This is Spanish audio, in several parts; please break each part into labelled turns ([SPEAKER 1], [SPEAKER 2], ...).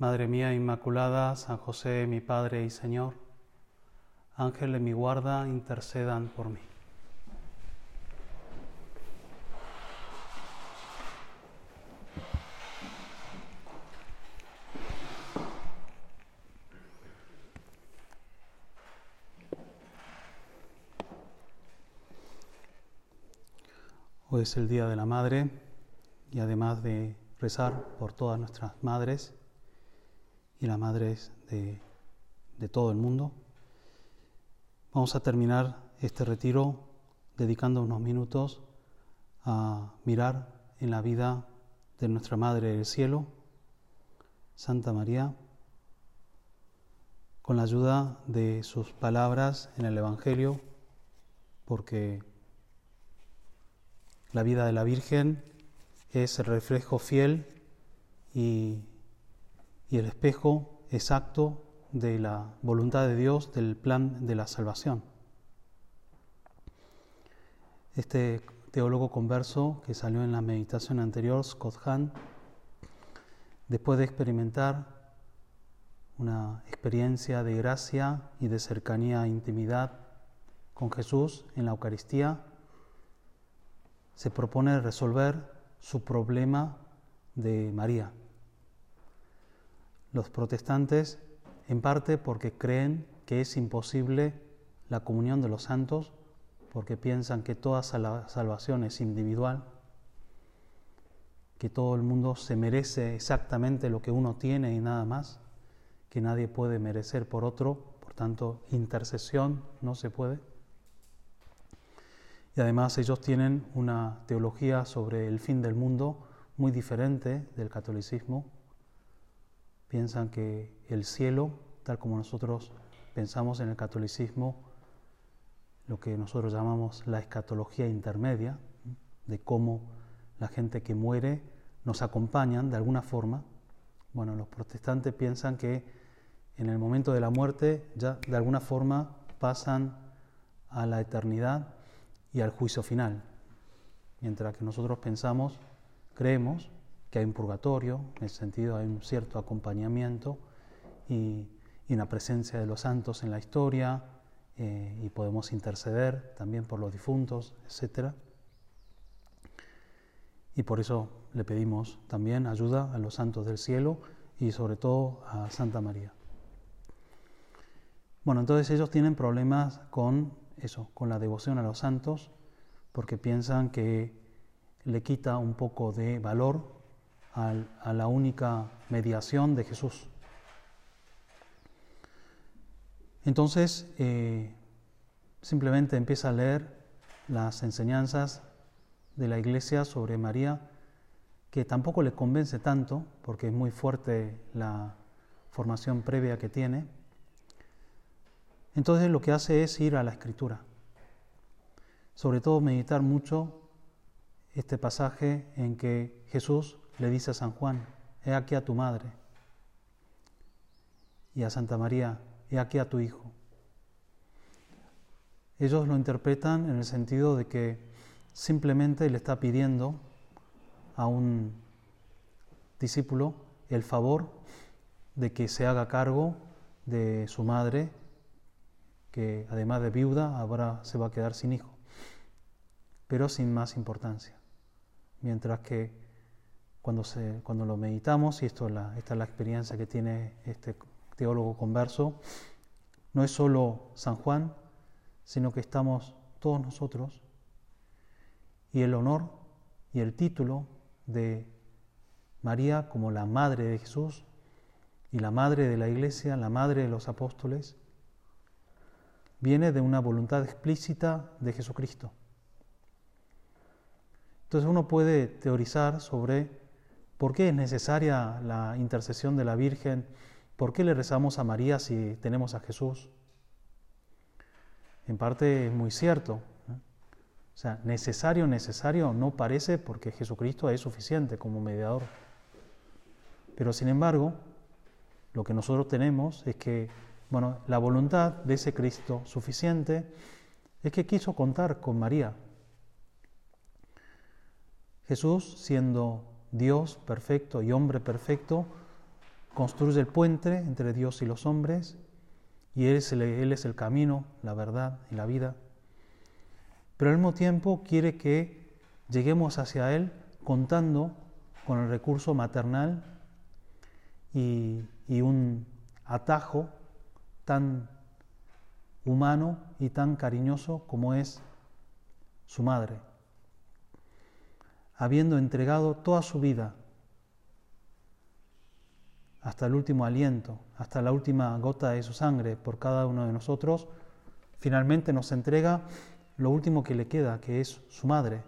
[SPEAKER 1] Madre mía Inmaculada, San José, mi Padre y Señor, Ángel de mi guarda, intercedan por mí. Hoy es el Día de la Madre y además de rezar por todas nuestras madres, y las madres de, de todo el mundo. Vamos a terminar este retiro dedicando unos minutos a mirar en la vida de nuestra Madre del Cielo, Santa María, con la ayuda de sus palabras en el Evangelio, porque la vida de la Virgen es el reflejo fiel y y el espejo exacto de la voluntad de Dios, del plan de la salvación. Este teólogo converso que salió en la meditación anterior, Scott Hahn, después de experimentar una experiencia de gracia y de cercanía e intimidad con Jesús en la Eucaristía, se propone resolver su problema de María los protestantes en parte porque creen que es imposible la comunión de los santos, porque piensan que toda salvación es individual, que todo el mundo se merece exactamente lo que uno tiene y nada más, que nadie puede merecer por otro, por tanto intercesión no se puede. Y además ellos tienen una teología sobre el fin del mundo muy diferente del catolicismo, piensan que el cielo, tal como nosotros pensamos en el catolicismo, lo que nosotros llamamos la escatología intermedia, de cómo la gente que muere nos acompañan de alguna forma. Bueno, los protestantes piensan que en el momento de la muerte ya de alguna forma pasan a la eternidad y al juicio final, mientras que nosotros pensamos, creemos que hay un purgatorio, en ese sentido hay un cierto acompañamiento y, una presencia de los santos en la historia eh, y podemos interceder también por los difuntos, etc. Y por eso le pedimos también ayuda a los santos del cielo y sobre todo a Santa María. Bueno, entonces ellos tienen problemas con eso, con la devoción a los santos, porque piensan que le quita un poco de valor a la única mediación de Jesús. Entonces, eh, simplemente empieza a leer las enseñanzas de la iglesia sobre María, que tampoco le convence tanto, porque es muy fuerte la formación previa que tiene. Entonces lo que hace es ir a la escritura, sobre todo meditar mucho este pasaje en que Jesús le dice a San Juan, he aquí a tu madre, y a Santa María, he aquí a tu hijo. Ellos lo interpretan en el sentido de que simplemente le está pidiendo a un discípulo el favor de que se haga cargo de su madre, que además de viuda ahora se va a quedar sin hijo, pero sin más importancia. Mientras que cuando, se, cuando lo meditamos, y esto esta es la experiencia que tiene este teólogo converso, no es solo San Juan, sino que estamos todos nosotros, y el honor y el título de María como la Madre de Jesús y la Madre de la Iglesia, la Madre de los Apóstoles, viene de una voluntad explícita de Jesucristo. Entonces uno puede teorizar sobre ¿Por qué es necesaria la intercesión de la Virgen ¿por qué le rezamos a María si tenemos a Jesús? En parte es muy cierto. O sea, necesario, necesario no parece porque Jesucristo es suficiente como mediador. Pero sin embargo, lo que nosotros tenemos es que, bueno, la voluntad de ese Cristo suficiente es que quiso contar con María. Jesús, siendo Dios perfecto y hombre perfecto, construye el puente entre Dios y los hombres y él es, el, es el camino, la verdad y la vida. Pero al mismo tiempo quiere que lleguemos hacia Él contando con el recurso maternal y un atajo tan humano y tan cariñoso como es su madre. Habiendo entregado toda su vida hasta el último aliento, hasta la última gota de su sangre por cada uno de nosotros, finalmente nos entrega lo último que le queda, que es su madre,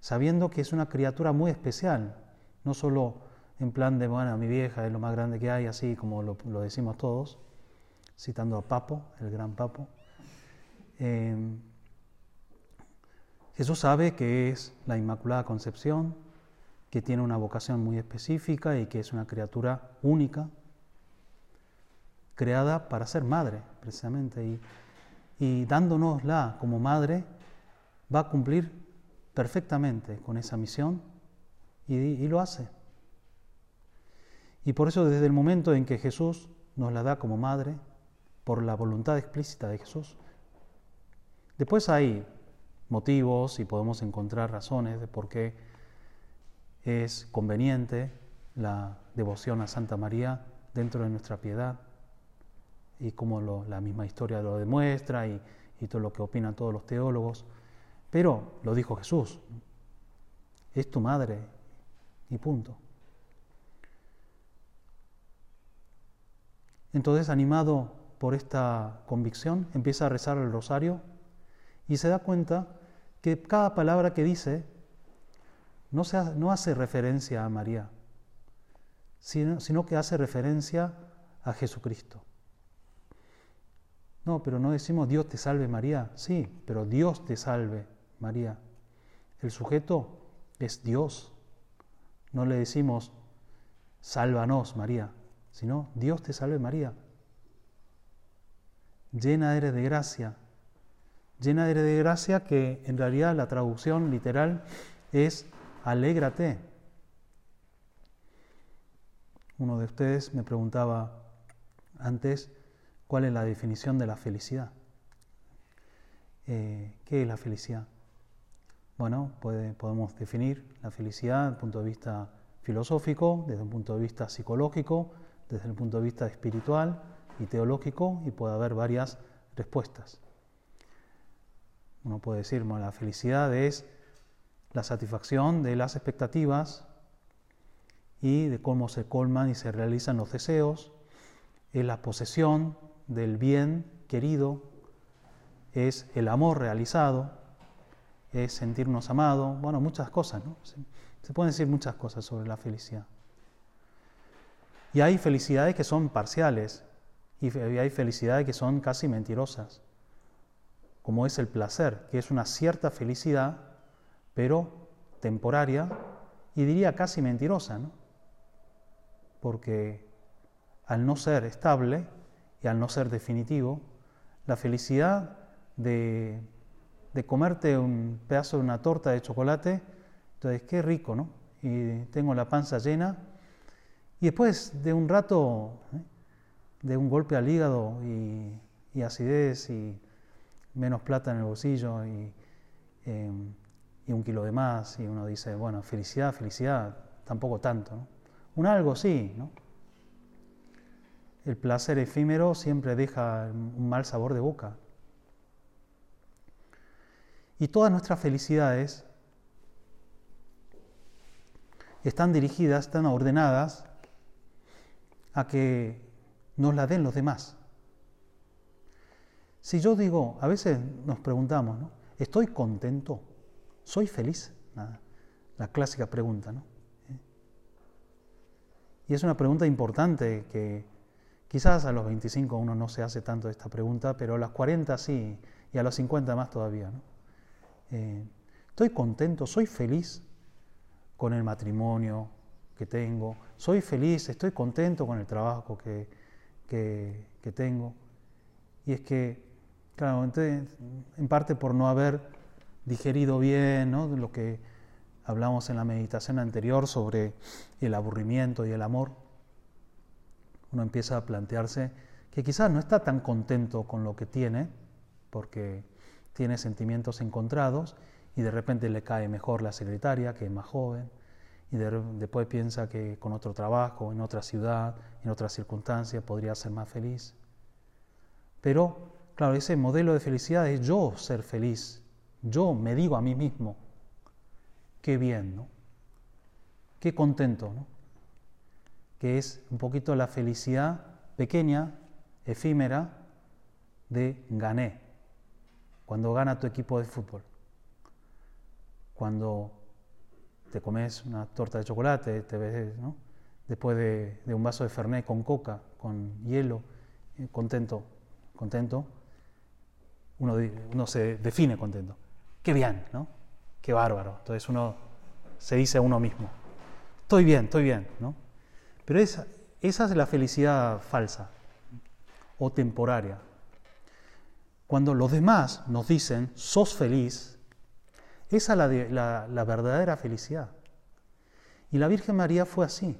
[SPEAKER 1] sabiendo que es una criatura muy especial, no solo en plan de, bueno, mi vieja es lo más grande que hay, así como lo, decimos todos, citando a Papo, el gran Papo. Eh, Jesús sabe que es la Inmaculada Concepción, que tiene una vocación muy específica y que es una criatura única, creada para ser madre, precisamente, y, dándonosla como madre, va a cumplir perfectamente con esa misión y, y lo hace. Y por eso desde el momento en que Jesús nos la da como madre, por la voluntad explícita de Jesús, después hay motivos y podemos encontrar razones de por qué es conveniente la devoción a Santa María dentro de nuestra piedad y como la misma historia lo demuestra y, y todo lo que opinan todos los teólogos. Pero lo dijo Jesús, es tu madre y punto. Entonces, animado por esta convicción, empieza a rezar el rosario y se da cuenta que cada palabra que dice no, no hace referencia a María, sino, sino que hace referencia a Jesucristo. No, pero no decimos Dios te salve María, sí, pero Dios te salve María. El sujeto es Dios. No le decimos sálvanos María, sino Dios te salve María. Llena eres de gracia. Llena de gracia que en realidad la traducción literal es alégrate. Uno de ustedes me preguntaba antes cuál es la definición de la felicidad. Eh, ¿Qué es la felicidad? Bueno, podemos definir la felicidad desde el punto de vista filosófico, desde un punto de vista psicológico, desde el punto de vista espiritual y teológico, y puede haber varias respuestas. Uno puede decir, bueno, la felicidad es la satisfacción de las expectativas y de cómo se colman y se realizan los deseos, es la posesión del bien querido, es el amor realizado, es sentirnos amados, bueno, muchas cosas. Se, pueden decir muchas cosas sobre la felicidad. Y hay felicidades que son parciales y hay felicidades que son casi mentirosas, como es el placer, que es una cierta felicidad pero temporaria y diría casi mentirosa, ¿no? Porque al no ser estable y al no ser definitivo, la felicidad de, de comerte un pedazo de una torta de chocolate, entonces qué rico, ¿no? Y tengo la panza llena, y después de un rato, ¿eh? de un golpe al hígado y, y, acidez y menos plata en el bolsillo y em, y un kilo de más, y uno dice, bueno, felicidad, felicidad, tampoco tanto. Un algo sí, ¿no? El placer efímero siempre deja un mal sabor de boca. Y todas nuestras felicidades están dirigidas, están ordenadas a que nos la den los demás. Si yo digo, a veces nos preguntamos, ¿no? ¿Estoy contento? ¿Soy feliz? La, clásica pregunta, ¿no? Y es una pregunta importante que, Quizás a los 25 uno no se hace tanto esta pregunta, pero a los 40 sí, y a los 50 más todavía. Eh, ¿Estoy contento? ¿Soy feliz con el matrimonio que tengo? ¿Soy feliz? ¿Estoy contento con el trabajo que, que, tengo? Y es que, claro, en parte por no haber digerido bien lo que hablamos en la meditación anterior sobre el aburrimiento y el amor, uno empieza a plantearse que quizás no está tan contento con lo que tiene, porque tiene sentimientos encontrados y de repente le cae mejor la secretaria, que es más joven, y después piensa que con otro trabajo, en otra ciudad, en otras circunstancias, podría ser más feliz. Pero, claro, ese modelo de felicidad es yo ser feliz. Yo me digo a mí mismo, qué bien, ¿no? Qué contento, ¿no? que es un poquito la felicidad pequeña, efímera, de gané, cuando gana tu equipo de fútbol, cuando te comes una torta de chocolate, te ves, ¿no? después de, un vaso de Fernet con coca, con hielo, eh, contento, contento, uno, se define contento. Qué bien, ¿no? Qué bárbaro. Entonces uno se dice a uno mismo, estoy bien, estoy bien, ¿no? Pero esa, esa es la felicidad falsa o temporaria. Cuando los demás nos dicen, sos feliz, esa es la, la, verdadera felicidad. Y la Virgen María fue así.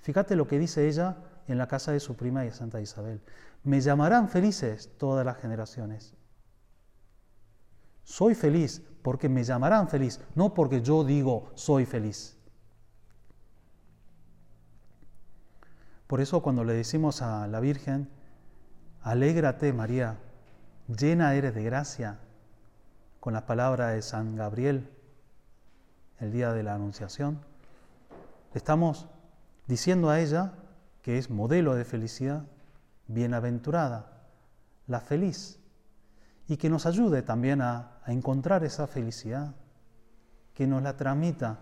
[SPEAKER 1] Fíjate lo que dice ella en la casa de su prima y Santa Isabel. Me llamarán felices todas las generaciones. Soy feliz porque me llamarán feliz, no porque yo digo soy feliz. Por eso cuando le decimos a la Virgen, alégrate María, llena eres de gracia, con la palabra de San Gabriel, el día de la Anunciación, estamos diciendo a ella que es modelo de felicidad, bienaventurada, la feliz, y que nos ayude también a, encontrar esa felicidad, que nos la transmita,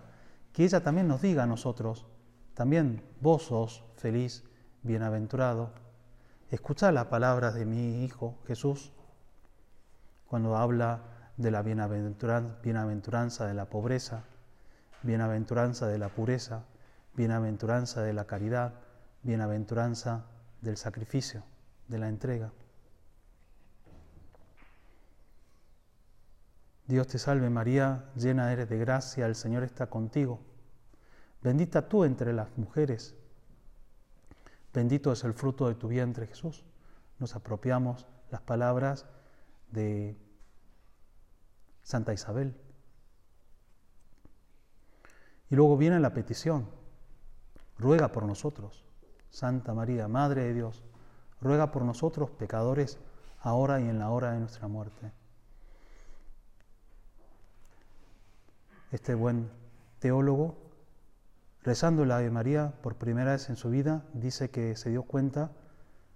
[SPEAKER 1] que ella también nos diga a nosotros, también vos sos feliz, bienaventurado. Escucha las palabras de mi Hijo Jesús cuando habla de la bienaventuranza de la pobreza, bienaventuranza de la pureza, bienaventuranza de la caridad, bienaventuranza del sacrificio, de la entrega. Dios te salve María, llena eres de gracia, el Señor está contigo. Bendita tú entre las mujeres. Bendito es el fruto de tu vientre, Jesús. Nos apropiamos las palabras de Santa Isabel. Y luego viene la petición. Ruega por nosotros. Santa María, Madre de Dios, ruega por nosotros pecadores, ahora y en la hora de nuestra muerte. Este buen teólogo Rezando la Ave María por primera vez en su vida, dice que se dio cuenta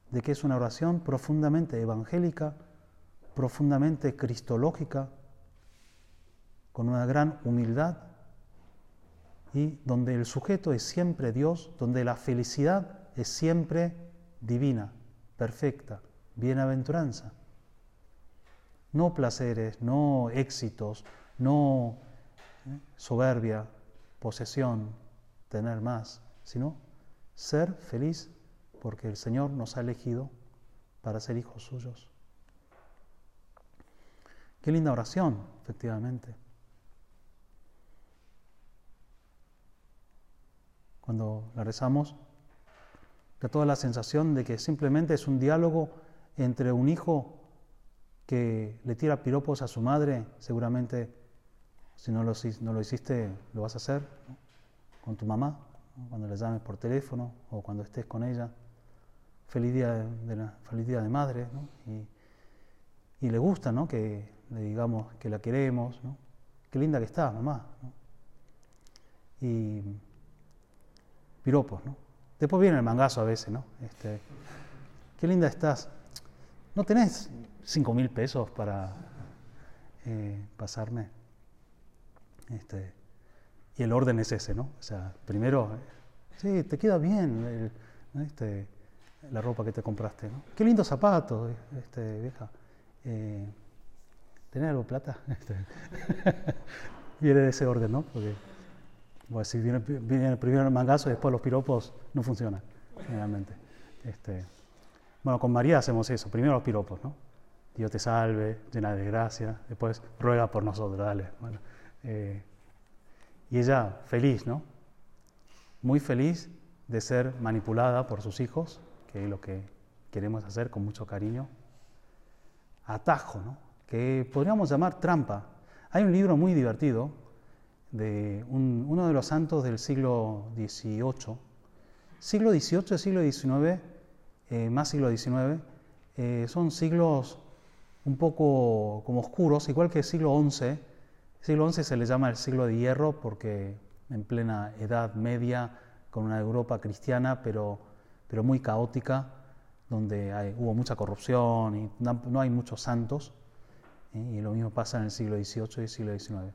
[SPEAKER 1] de que es una oración profundamente evangélica, profundamente cristológica, con una gran humildad y donde el sujeto es siempre Dios, donde la felicidad es siempre divina, perfecta, bienaventuranza. No placeres, no éxitos, no soberbia, posesión, tener más, sino ser feliz porque el Señor nos ha elegido para ser hijos suyos. Qué linda oración, efectivamente. Cuando la rezamos, da toda la sensación de que simplemente es un diálogo entre un hijo que le tira piropos a su madre, seguramente si no lo, no lo hiciste, lo vas a hacer con tu mamá, cuando le llames por teléfono o cuando estés con ella. Feliz día de, la, feliz día de madre, ¿no? y, le gusta ¿no? que le digamos que la queremos, qué linda que está, mamá. Y piropos, ¿no? Después viene el mangazo a veces, ¿no? Este, qué linda estás. ¿No tenés cinco mil pesos para eh, pasarme? Este, y el orden es ese, ¿no? O sea, primero, sí, te queda bien, este, la ropa que te compraste. ¿no? Qué lindo zapato, este, vieja. Eh, ¿Tenés algo plata? Este, viene de ese orden, ¿no? Porque si viene, viene primero el mangazo y después los piropos, no funciona, generalmente. Bueno, con María hacemos eso, primero los piropos, ¿no? Dios te salve, llena de gracia, después ruega por nosotros, dale. Bueno, eh, y ella feliz, ¿no? Muy feliz de ser manipulada por sus hijos, que es lo que queremos hacer con mucho cariño. Atajo, ¿no? Que podríamos llamar trampa. Hay un libro muy divertido de uno de los santos del siglo XVIII, siglo XVIII, siglo XIX, eh, más siglo XIX, eh, son siglos un poco como oscuros, igual que el siglo XI. Siglo XI se le llama el siglo de hierro porque en plena Edad Media, con una Europa cristiana, pero, pero muy caótica, donde hubo mucha corrupción y no, hay muchos santos. ¿eh? Y lo mismo pasa en el siglo XVIII y el siglo XIX.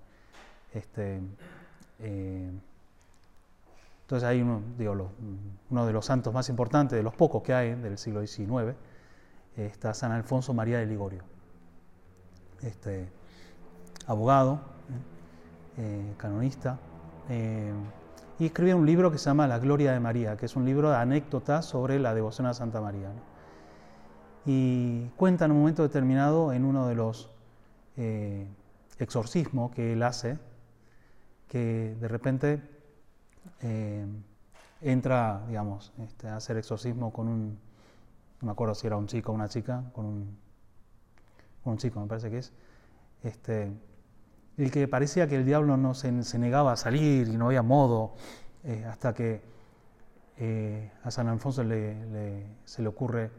[SPEAKER 1] Este, eh, entonces hay uno, digo, uno de los santos más importantes, de los pocos que hay del siglo XIX, está San Alfonso María de Ligorio este, abogado, eh, canonista, eh, y escribió un libro que se llama La Gloria de María, que es un libro de anécdotas sobre la devoción a Santa María. Y cuenta en un momento determinado en uno de los eh, exorcismos que él hace, que de repente entra, digamos, este, a hacer exorcismo con un, no me acuerdo si era un chico o una chica, con un un chico, me parece que es, este, el que parecía que el diablo no se, negaba a salir y no había modo, eh, hasta que eh, a San Alfonso se le ocurre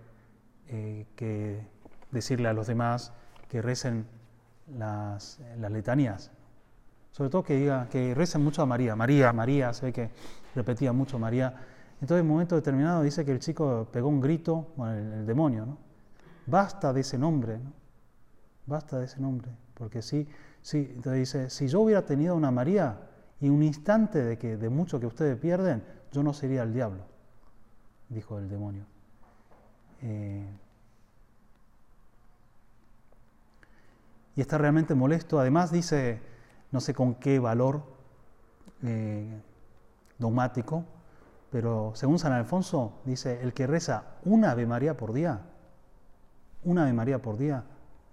[SPEAKER 1] eh, decirle a los demás que recen las, las, letanías. Sobre todo que diga que recen mucho a María, María, María, se ve que repetía mucho María. Entonces, en un momento determinado dice que el chico pegó un grito, bueno, el, el demonio, ¿no? Basta de ese nombre, ¿no? Basta de ese nombre, porque sí, sí, entonces dice, si yo hubiera tenido una María y un instante de que de mucho que ustedes pierden, yo no sería el diablo, dijo el demonio. Eh, y está realmente molesto. Además dice, no sé con qué valor eh, dogmático, pero según San Alfonso dice, el que reza una Ave María por día, una Ave María por día,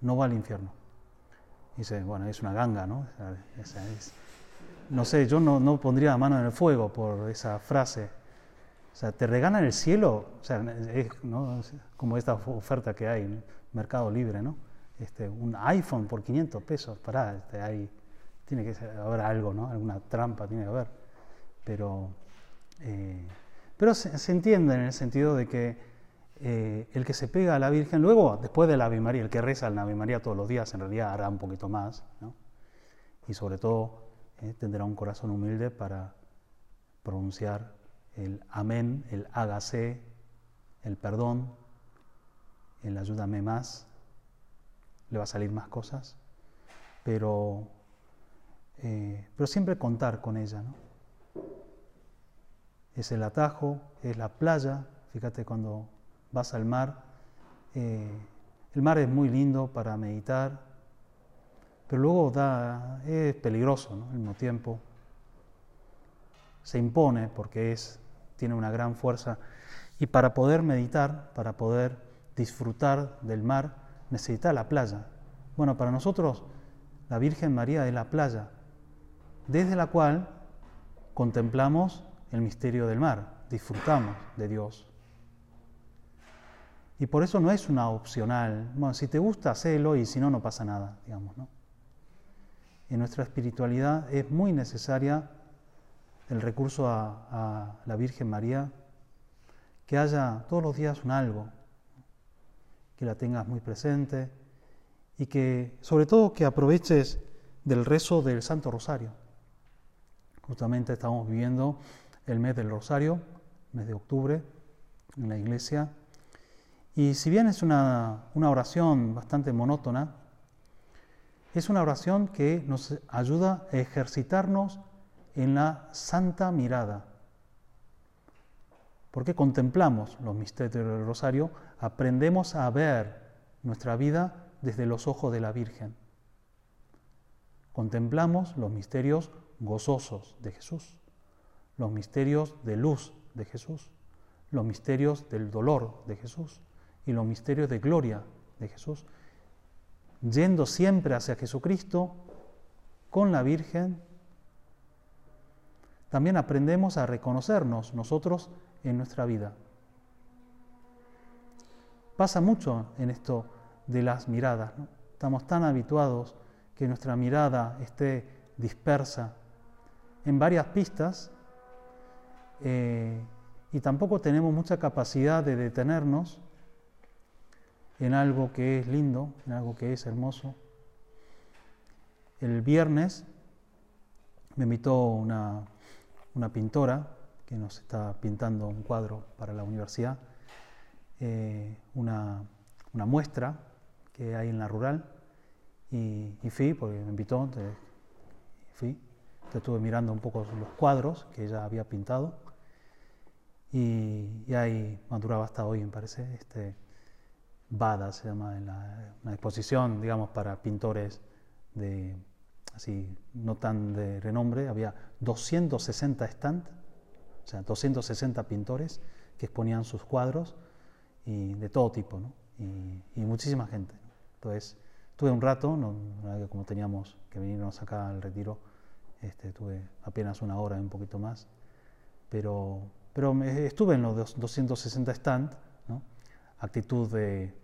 [SPEAKER 1] no va al infierno. Dice, bueno, es una ganga, ¿no? no sé, yo no, no, pondría la mano en el fuego por esa frase. O sea, te regalan el cielo, o sea, es como esta oferta que hay en Mercado Libre, ¿no? Este, un iPhone por 500 pesos, pará, este, hay, tiene que haber algo, ¿no? Alguna trampa tiene que haber. Pero, eh, pero se, se entiende en el sentido de que eh, el que se pega a la Virgen, luego, después de la Ave María, el que reza la Ave María todos los días, en realidad hará un poquito más, y sobre todo eh, tendrá un corazón humilde para pronunciar el amén, el hágase, el perdón, el ayúdame más, le va a salir más cosas, pero, eh, pero siempre contar con ella. ¿no? Es el atajo, es la playa, fíjate cuando vas al mar. Eh, el mar es muy lindo para meditar, pero luego da, es peligroso al mismo tiempo. Se impone porque es, tiene una gran fuerza. Y para poder meditar, para poder disfrutar del mar, necesita la playa. Bueno, para nosotros la Virgen María es la playa, desde la cual contemplamos el misterio del mar, disfrutamos de Dios. Y por eso no es una opcional. Bueno, si te gusta, hacelo y si no, no pasa nada, digamos, ¿no? En nuestra espiritualidad es muy necesaria el recurso a, la Virgen María, que haya todos los días un algo, que la tengas muy presente y que, sobre todo, que aproveches del rezo del Santo Rosario. Justamente estamos viviendo el mes del Rosario, mes de octubre, en la iglesia. Y si bien es una, oración bastante monótona, es una oración que nos ayuda a ejercitarnos en la santa mirada. porque contemplamos los misterios del rosario, aprendemos a ver nuestra vida desde los ojos de la Virgen. Contemplamos los misterios gozosos de Jesús, los misterios de luz de Jesús, los misterios del dolor de Jesús y los misterios de gloria de Jesús, yendo siempre hacia Jesucristo con la Virgen. También aprendemos a reconocernos nosotros en nuestra vida. Pasa mucho en esto de las miradas. Estamos tan habituados que nuestra mirada esté dispersa en varias pistas eh, y tampoco tenemos mucha capacidad de detenernos en algo que es lindo, en algo que es hermoso. El viernes me invitó una, una pintora que nos está pintando un cuadro para la universidad, eh, una, muestra que hay en la rural, y, fui, porque me invitó, fui, estuve mirando un poco los cuadros que ella había pintado, y, ahí maduraba hasta hoy, me parece, este, Bada se llama, la, una exposición, digamos, para pintores de, así, no tan de renombre, había 260 stands o sea, 260 pintores que exponían sus cuadros y de todo tipo, ¿no? y, muchísima gente. Entonces, tuve un rato, no, como teníamos que venirnos acá al retiro, este, tuve apenas una hora y un poquito más, pero, pero estuve en los 260 stands, ¿no? Actitud de,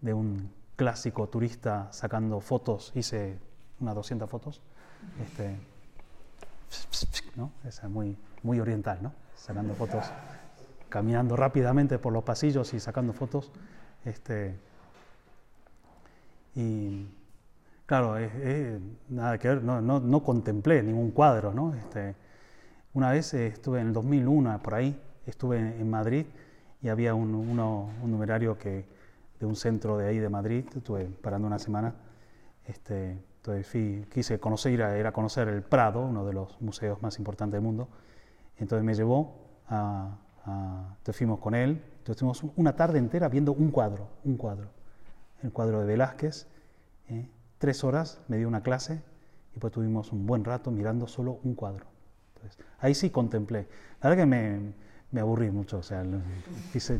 [SPEAKER 1] de un clásico turista sacando fotos, hice unas 200 fotos, este, ¿no? Esa es muy, muy oriental, ¿no? Sacando fotos, caminando rápidamente por los pasillos y sacando fotos. Este, y claro, nada que ver, no, no, no, contemplé ningún cuadro, ¿no? Este, una vez eh, estuve en el 2001, por ahí, estuve en, Madrid y había un, un numerario que, de un centro de ahí de Madrid, estuve parando una semana, este, entonces quise conocer, ir a, conocer el Prado, uno de los museos más importantes del mundo. Entonces me llevó a, entonces fuimos con él, entonces estuvimos una tarde entera viendo un cuadro, un cuadro, el cuadro de Velázquez. ¿eh? Tres horas me dio una clase y pues tuvimos un buen rato mirando solo un cuadro. Entonces, ahí sí contemplé. La verdad que me, me aburrí mucho, o sea,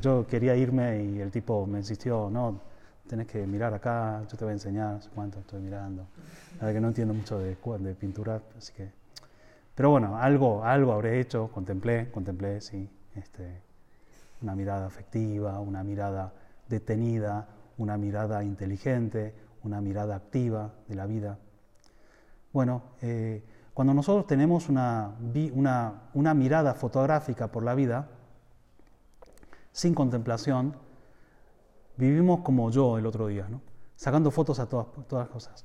[SPEAKER 1] yo quería irme y el tipo me insistió, no, tenés que mirar acá, yo te voy a enseñar, cuánto estoy mirando. La verdad que no entiendo mucho de, de pintura, así que... Pero bueno, algo, algo habré hecho, contemplé, contemplé, sí, este, una mirada afectiva, una mirada detenida, una mirada inteligente, una mirada activa de la vida. Bueno, eh, cuando nosotros tenemos una, una, una mirada fotográfica por la vida, sin contemplación, Vivimos como yo el otro día, ¿no? sacando fotos a todas, todas las cosas.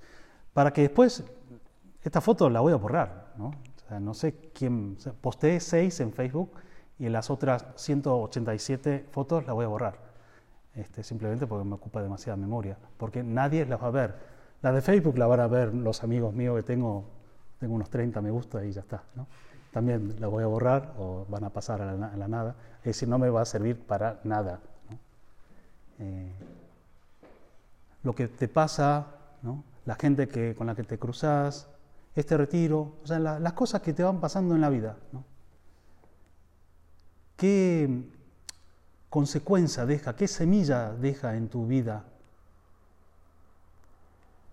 [SPEAKER 1] Para que después, esta foto la voy a borrar, ¿no? O sea, no sé quién, posteé seis en Facebook y las otras 187 fotos las voy a borrar. Este, simplemente porque me ocupa demasiada memoria, porque nadie las va a ver. La de Facebook la van a ver los amigos míos que tengo, tengo unos 30 me gusta y ya está. ¿no? También la voy a borrar o van a pasar a la, nada. Es decir, no me va a servir para nada. Eh, lo que te pasa, la gente que, con la que te cruzas, este retiro, o sea, las cosas que te van pasando en la vida. ¿Qué consecuencia deja, qué semilla deja en tu vida?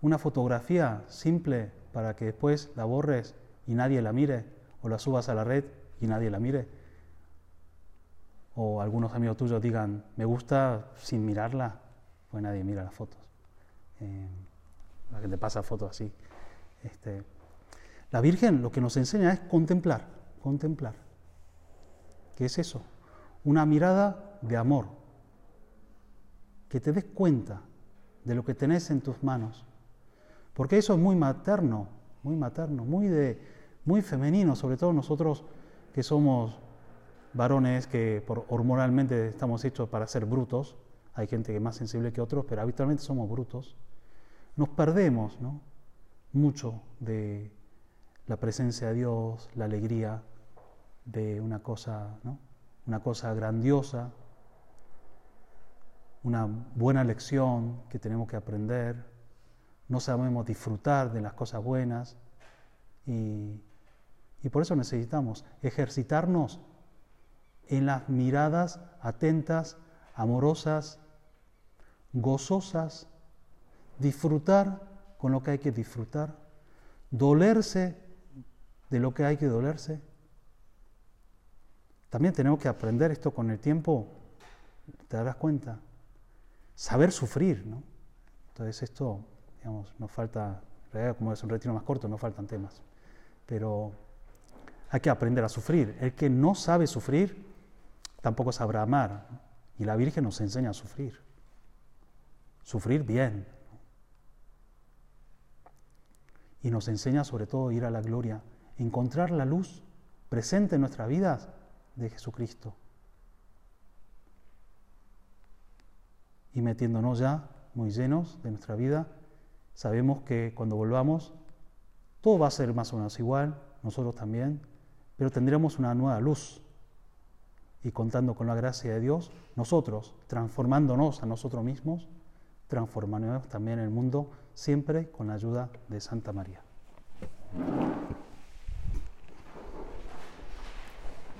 [SPEAKER 1] Una fotografía simple para que después la borres y nadie la mire, o la subas a la red y nadie la mire o algunos amigos tuyos digan, me gusta sin mirarla, pues nadie mira las fotos. Eh, la gente pasa fotos así. Este, la Virgen lo que nos enseña es contemplar, contemplar. ¿Qué es eso? Una mirada de amor. Que te des cuenta de lo que tenés en tus manos. Porque eso es muy materno, muy materno, muy, de, muy femenino, sobre todo nosotros que somos varones que hormonalmente estamos hechos para ser brutos, hay gente que es más sensible que otros, pero habitualmente somos brutos, nos perdemos ¿no? mucho de la presencia de Dios, la alegría de una cosa, ¿no? una cosa grandiosa, una buena lección que tenemos que aprender, no sabemos disfrutar de las cosas buenas y, y por eso necesitamos ejercitarnos en las miradas atentas, amorosas, gozosas, disfrutar con lo que hay que disfrutar, dolerse de lo que hay que dolerse. También tenemos que aprender esto con el tiempo, te darás cuenta, saber sufrir, ¿no? Entonces esto, digamos, nos falta, como es un retiro más corto, no faltan temas, pero hay que aprender a sufrir. El que no sabe sufrir, tampoco sabrá amar. Y la Virgen nos enseña a sufrir. Sufrir bien. Y nos enseña sobre todo a ir a la gloria, encontrar la luz presente en nuestras vidas de Jesucristo. Y metiéndonos ya muy llenos de nuestra vida, sabemos que cuando volvamos, todo va a ser más o menos igual, nosotros también, pero tendremos una nueva luz. Y contando con la gracia de Dios, nosotros, transformándonos a nosotros mismos, transformaremos también el mundo siempre con la ayuda de Santa María.